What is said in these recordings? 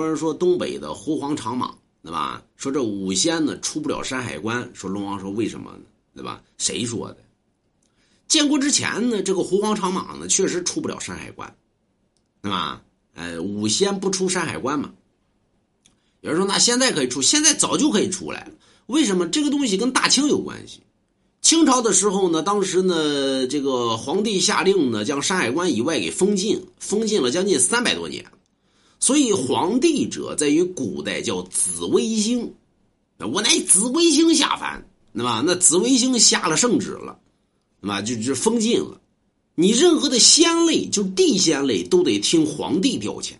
多人说东北的狐黄长蟒，对吧？说这五仙呢出不了山海关。说龙王说为什么呢？对吧？谁说的？建国之前呢，这个狐黄长蟒呢确实出不了山海关，对吧？呃，五仙不出山海关嘛。有人说那现在可以出，现在早就可以出来了。为什么？这个东西跟大清有关系。清朝的时候呢，当时呢，这个皇帝下令呢，将山海关以外给封禁，封禁了将近三百多年。所以皇帝者在于古代叫紫微星，我乃紫微星下凡，对吧？那紫微星下了圣旨了，对吧？就就封禁了。你任何的仙类，就地仙类，都得听皇帝调遣。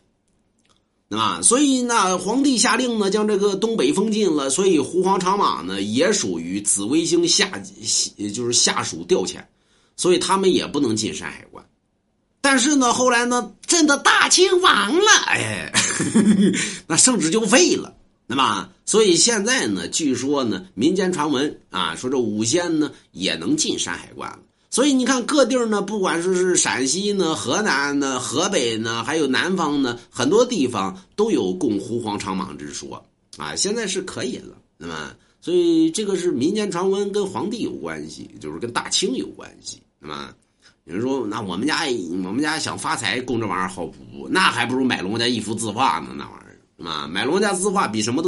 啊，所以那皇帝下令呢，将这个东北封禁了。所以狐黄长马呢，也属于紫微星下，就是下属调遣，所以他们也不能进山海关。但是呢，后来呢，朕的大清亡了，哎，那圣旨就废了，对吧？所以现在呢，据说呢，民间传闻啊，说这五仙呢也能进山海关了。所以你看，各地呢，不管说是陕西呢、河南呢、河北呢，还有南方呢，很多地方都有供狐黄长蟒之说啊。现在是可以了，那么，所以这个是民间传闻，跟皇帝有关系，就是跟大清有关系，那么，有人说，那我们家我们家想发财，供这玩意儿好补，那还不如买龙家一幅字画呢，那玩意儿，啊，买龙家字画比什么都。